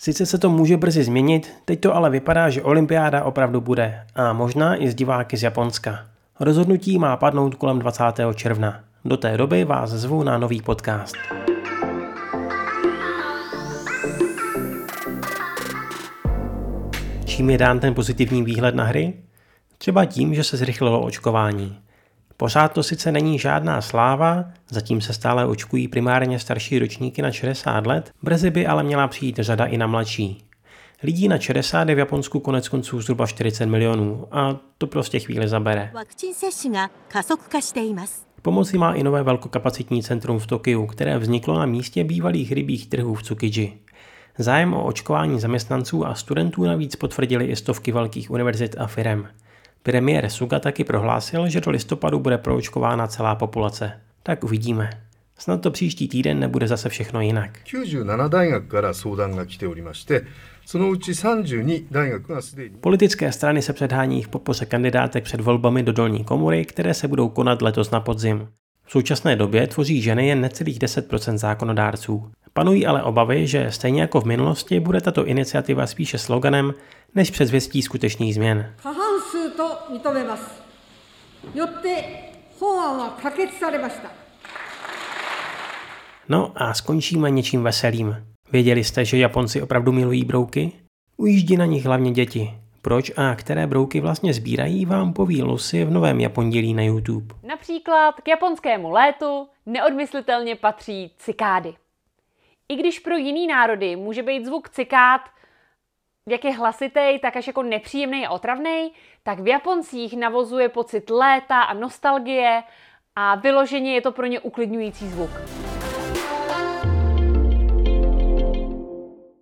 Sice se to může brzy změnit, teď to ale vypadá, že olympiáda opravdu bude a možná i z diváky z Japonska. Rozhodnutí má padnout kolem 20. června. Do té doby vás zvu na nový podcast. Čím je dán ten pozitivní výhled na hry? Třeba tím, že se zrychlilo očkování. Pořád to sice není žádná sláva, zatím se stále očkují primárně starší ročníky na 60 let, brzy by ale měla přijít řada i na mladší. Lidí na 60 je v Japonsku konec konců zhruba 40 milionů a to prostě chvíli zabere. Pomoci má i nové velkokapacitní centrum v Tokiu, které vzniklo na místě bývalých rybích trhů v Tsukiji. Zájem o očkování zaměstnanců a studentů navíc potvrdili i stovky velkých univerzit a firem. Premiér Suga taky prohlásil, že do listopadu bude proočkována celá populace. Tak uvidíme. Snad to příští týden nebude zase všechno jinak. 97大学から相談が来ておりまして、そのうち32大学がすでに Politické strany se předhání v podpoře kandidátek před volbami do dolní komory, které se budou konat letos na podzim. V současné době tvoří ženy jen necelých 10% zákonodárců. Panují ale obavy, že stejně jako v minulosti bude tato iniciativa spíše sloganem než předzvěstí skutečných změn. No a skončíme něčím veselým. Věděli jste, že Japonci opravdu milují brouky? Ujíždí na nich hlavně děti. Proč a které brouky vlastně sbírají, vám poví Lucy v novém Japondělí na YouTube. Například k japonskému létu neodmyslitelně patří cikády. I když pro jiný národy může být zvuk cikád jak je hlasitý, tak až jako nepříjemný a otravný, tak v Japoncích navozuje pocit léta a nostalgie a vyloženě je to pro ně uklidňující zvuk.